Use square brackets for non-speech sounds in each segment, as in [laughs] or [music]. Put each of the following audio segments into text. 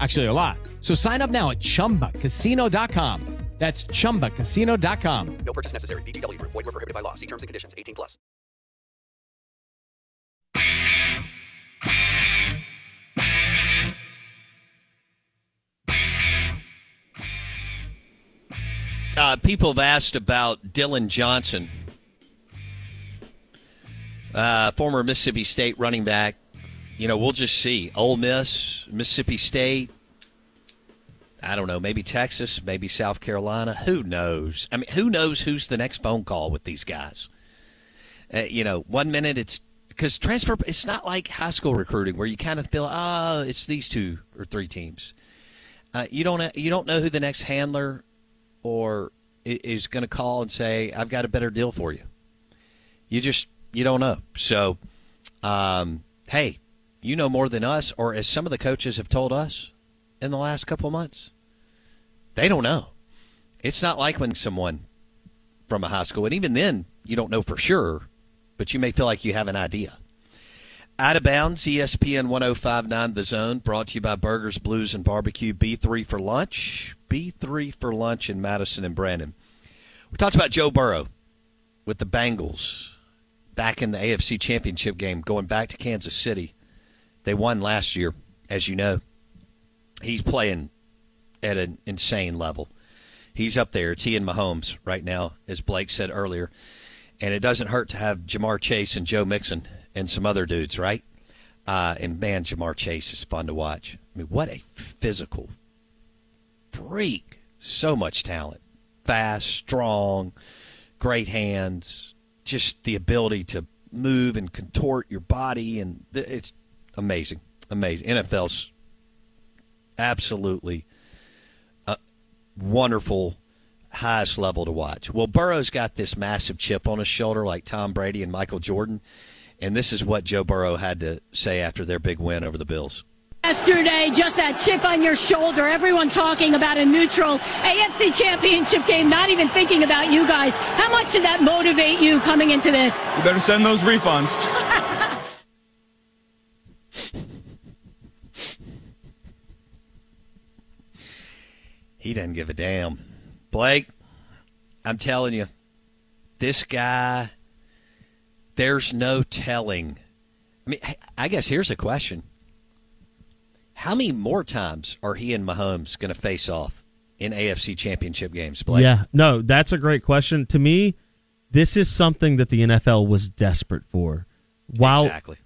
Actually, a lot. So sign up now at ChumbaCasino.com. That's ChumbaCasino.com. No purchase necessary. VGW Group. Void were prohibited by law. See terms and conditions. 18 plus. Uh, people have asked about Dillon Johnson, uh, former Mississippi State running back. You know, we'll just see. Ole Miss, Mississippi State, I don't know, maybe Texas, maybe South Carolina. Who knows? I mean, who knows who's the next phone call with these guys? Uh, you know, one minute it's because transfer. It's not like high school recruiting where you kind of feel, oh, it's these two or three teams. Uh, you don't you don't know who the next handler or is going to call and say, I've got a better deal for you. You just you don't know. So, um, hey, you know more than us, or as some of the coaches have told us in the last couple months, they don't know. It's not like when someone from a high school, and even then, you don't know for sure, but you may feel like you have an idea. Out of bounds, ESPN 1059 The Zone, brought to you by Burgers, Blues, and Barbecue. B3 for lunch. B3 for lunch in Madison and Brandon. We talked about Joe Burrow with the Bengals back in the AFC Championship game, going back to Kansas City. They won last year, as you know. He's playing at an insane level. He's up there. It's he and Mahomes right now, as Blake said earlier. And it doesn't hurt to have Ja'Marr Chase and Joe Mixon and some other dudes, right? Uh, and man, Ja'Marr Chase is fun to watch. I mean, what a physical freak! So much talent, fast, strong, great hands, just the ability to move and contort your body, and it's amazing, amazing. NFL's absolutely a wonderful, highest level to watch. Well, Burrow's got this massive chip on his shoulder, like Tom Brady and Michael Jordan, and this is what Joe Burrow had to say after their big win over the Bills. Yesterday, just that chip on your shoulder. Everyone talking about a neutral AFC championship game, not even thinking about you guys. How much did that motivate you coming into this? You better send those refunds. [laughs] He doesn't give a damn. Blake, I'm telling you, this guy, there's no telling. I mean, I guess here's a question. How many more times are he and Mahomes going to face off in AFC championship games, Blake? Yeah, no, that's a great question. To me, this is something that the NFL was desperate for. While, exactly.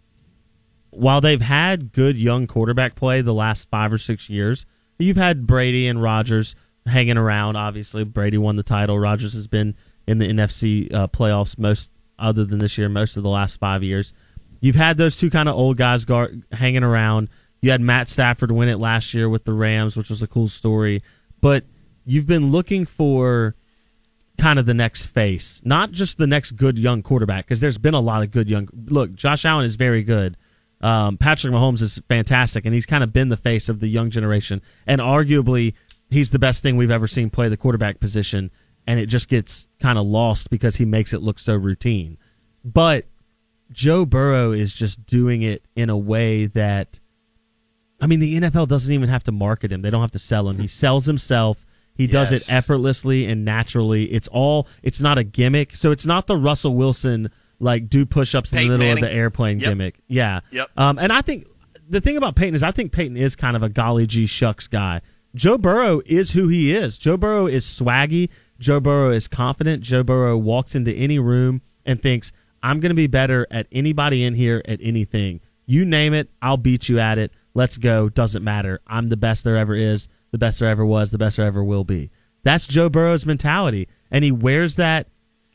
While they've had good young quarterback play the last five or six years, you've had Brady and Rodgers hanging around. Obviously, Brady won the title. Rodgers has been in the NFC uh, playoffs most other than this year, most of the last five years. You've had those two kind of old guys guard, hanging around. You had Matt Stafford win it last year with the Rams, which was a cool story. But you've been looking for kind of the next face, not just the next good young quarterback, because there's been a lot of good young. Look, Josh Allen is very good. Um, Patrick Mahomes is fantastic, and he's kind of been the face of the young generation, and arguably he's the best thing we've ever seen play the quarterback position. And it just gets kind of lost because he makes it look so routine. But Joe Burrow is just doing it in a way that, I mean, the NFL doesn't even have to market him; they don't have to sell him. He sells himself he does Yes. it effortlessly and naturally. It's all. It's not a gimmick. So it's not the Russell Wilson like do push-ups in the middle Manning. of the airplane Yep. gimmick. Yeah. Yep. Um, and I think the thing about Peyton is I think Peyton is kind of a golly gee shucks guy. Joe Burrow is who he is. Joe Burrow is swaggy. Joe Burrow is confident. Joe Burrow walks into any room and thinks, I'm going to be better at anybody in here at anything. You name it, I'll beat you at it. Let's go. Doesn't matter. I'm the best there ever is, the best there ever was, the best there ever will be. That's Joe Burrow's mentality. And he wears that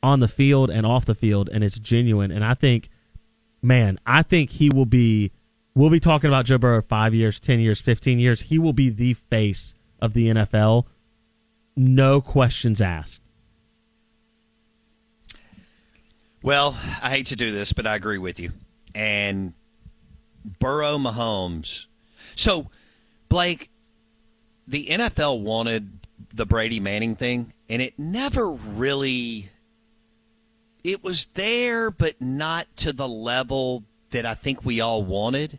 on the field and off the field, and it's genuine. And I think, man, I think he will be. We'll be talking about Joe Burrow five years, ten years, fifteen years. He will be the face of the NFL, no questions asked. Well, I hate to do this, but I agree with you. And Burrow Mahomes. So, Blake, the NFL wanted the Brady Manning thing, and it never really. It was there, but not to the level that I think we all wanted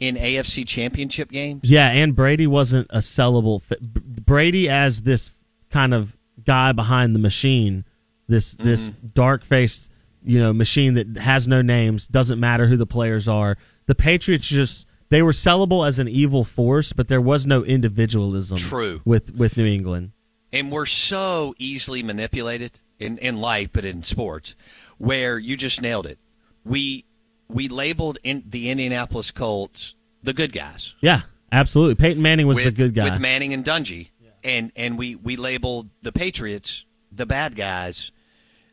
in AFC championship games. Yeah, and Brady wasn't a sellable. Fi- Brady as this kind of guy behind the machine, this this mm-hmm. dark faced you know machine that has no names, doesn't matter who the players are. The Patriots just they were sellable as an evil force, but there was no individualism. True. with with New England. and we're so easily manipulated in, in life but in sports where you just nailed it we we labeled in the indianapolis colts the good guys Yeah, absolutely. Peyton Manning was with, the good guy. with manning and dungy and and we we labeled the patriots the bad guys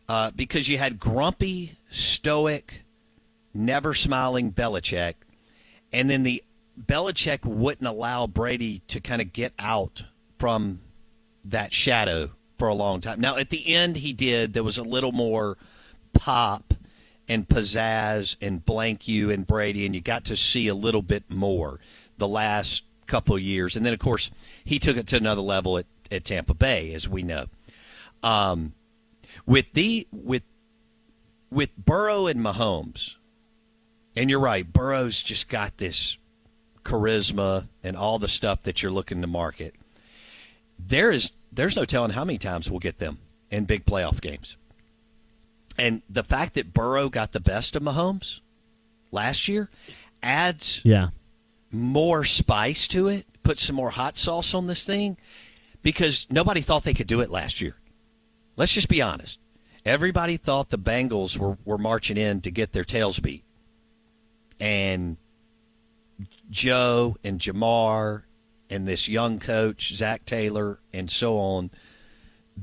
uh, because you had grumpy stoic never smiling Belichick, and then the Belichick wouldn't allow Brady to kind of get out from that shadow for a long time. Now at the end he did. There was a little more pop and pizzazz and blank you and Brady, and you got to see a little bit more the last couple of years. And then of course he took it to another level at, at Tampa Bay, as we know. Um, with the with with Burrow and Mahomes, and you're right, Burrow's just got this charisma and all the stuff that you're looking to market. There is there's no telling how many times we'll get them in big playoff games. And the fact that Burrow got the best of Mahomes last year adds yeah, more spice to it, put some more hot sauce on this thing because nobody thought they could do it last year. Let's just be honest. Everybody thought the Bengals were, were marching in to get their tails beat. And Joe and Ja'Marr and this young coach, Zac Taylor, and so on,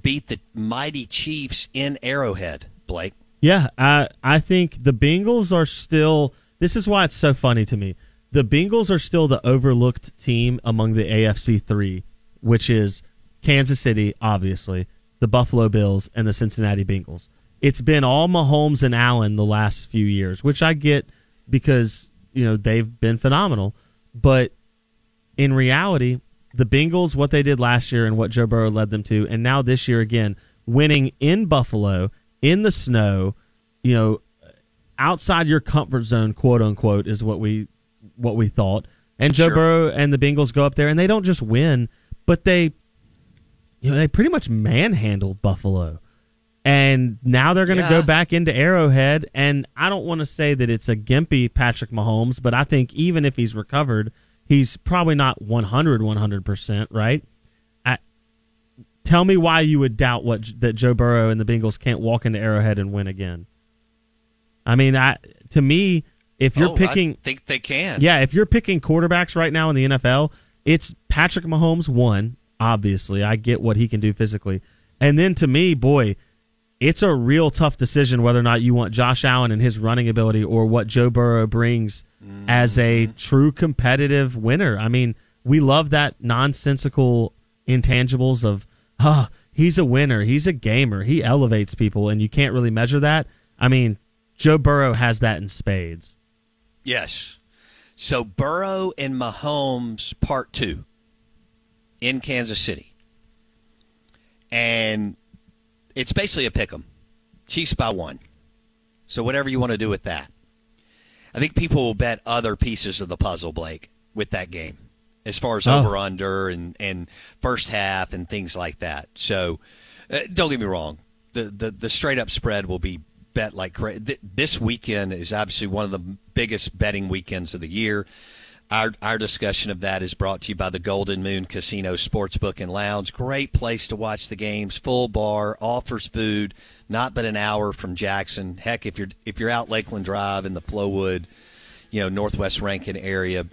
beat the mighty Chiefs in Arrowhead, Blake. Yeah, I I think the Bengals are still. This is why it's so funny to me. The Bengals are still the overlooked team among the AFC three, which is Kansas City, obviously, the Buffalo Bills, and the Cincinnati Bengals. It's been all Mahomes and Allen the last few years, which I get because you know they've been phenomenal. But in reality, the Bengals, what they did last year and what Joe Burrow led them to, and now this year again, winning in Buffalo in the snow, you know, outside your comfort zone, quote unquote, is what we what we thought. And Joe Sure. Burrow and the Bengals go up there and they don't just win, but they you know, they pretty much manhandled Buffalo. And now they're going to Yeah. go back into Arrowhead. And I don't want to say that it's a gimpy Patrick Mahomes, but I think even if he's recovered, he's probably not 100, 100%, right? I, tell me why you would doubt what that Joe Burrow and the Bengals can't walk into Arrowhead and win again. I mean, I to me, if you're Oh, picking I think they can. yeah, if you're picking quarterbacks right now in the NFL, it's Patrick Mahomes one. Obviously, I get what he can do physically, and then to me, boy, it's a real tough decision whether or not you want Josh Allen and his running ability or what Joe Burrow brings as a true competitive winner. I mean, we love that nonsensical intangibles of, ah, he's a winner, he's a gamer, he elevates people, and you can't really measure that. I mean, Joe Burrow has that in spades. Yes. So Burrow and Mahomes part two in Kansas City. And it's basically a pick 'em. Chiefs by one. So whatever you want to do with that. I think people will bet other pieces of the puzzle, Blake, with that game, as far as Oh. over under and, and first half and things like that. So uh, don't get me wrong. The, the, the straight up spread will be bet like crazy. Th- this weekend is obviously one of the biggest betting weekends of the year. Our, our discussion of that is brought to you by the Golden Moon Casino Sportsbook and Lounge. Great place to watch the games. Full bar, offers food, not but an hour from Jackson. Heck, if you're if you're out Lakeland Drive in the Flowwood, you know Northwest Rankin area,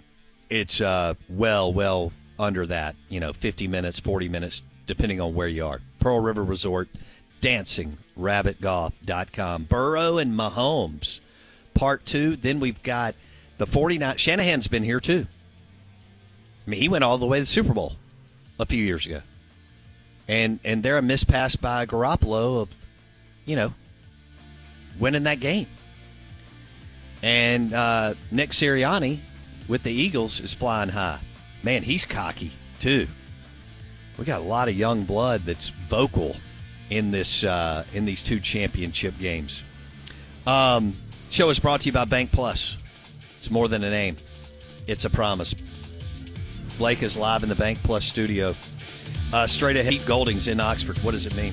it's uh, well well under that. You know, 50 minutes, 40 minutes, depending on where you are. Pearl River Resort, dancing, DancingRabbitGolf.com. Burrow and Mahomes, part two. Then we've got the 49. Shanahan's been here too. I mean, he went all the way to the Super Bowl a few years ago. And and they're a mispass by Garoppolo of, you know, winning that game. And uh, Nick Sirianni with the Eagles is flying high. Man, he's cocky too. We got a lot of young blood that's vocal in this uh, in these two championship games. Um, show is brought to you by Bank Plus. It's more than a name; it's a promise. Blake is live in the Bank Plus studio. Uh, straight ahead, Golding's in Oxford. What does it mean?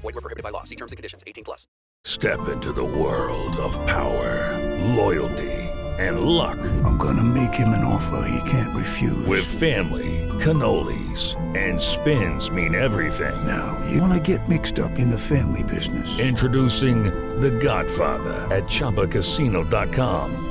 Void were prohibited by law. See terms and conditions. 18 plus. Step into the world of power, loyalty, and luck. I'm gonna make him an offer he can't refuse. With family, cannolis, and spins mean everything. Now, you wanna get mixed up in the family business. Introducing The Godfather at ChumbaCasino.com.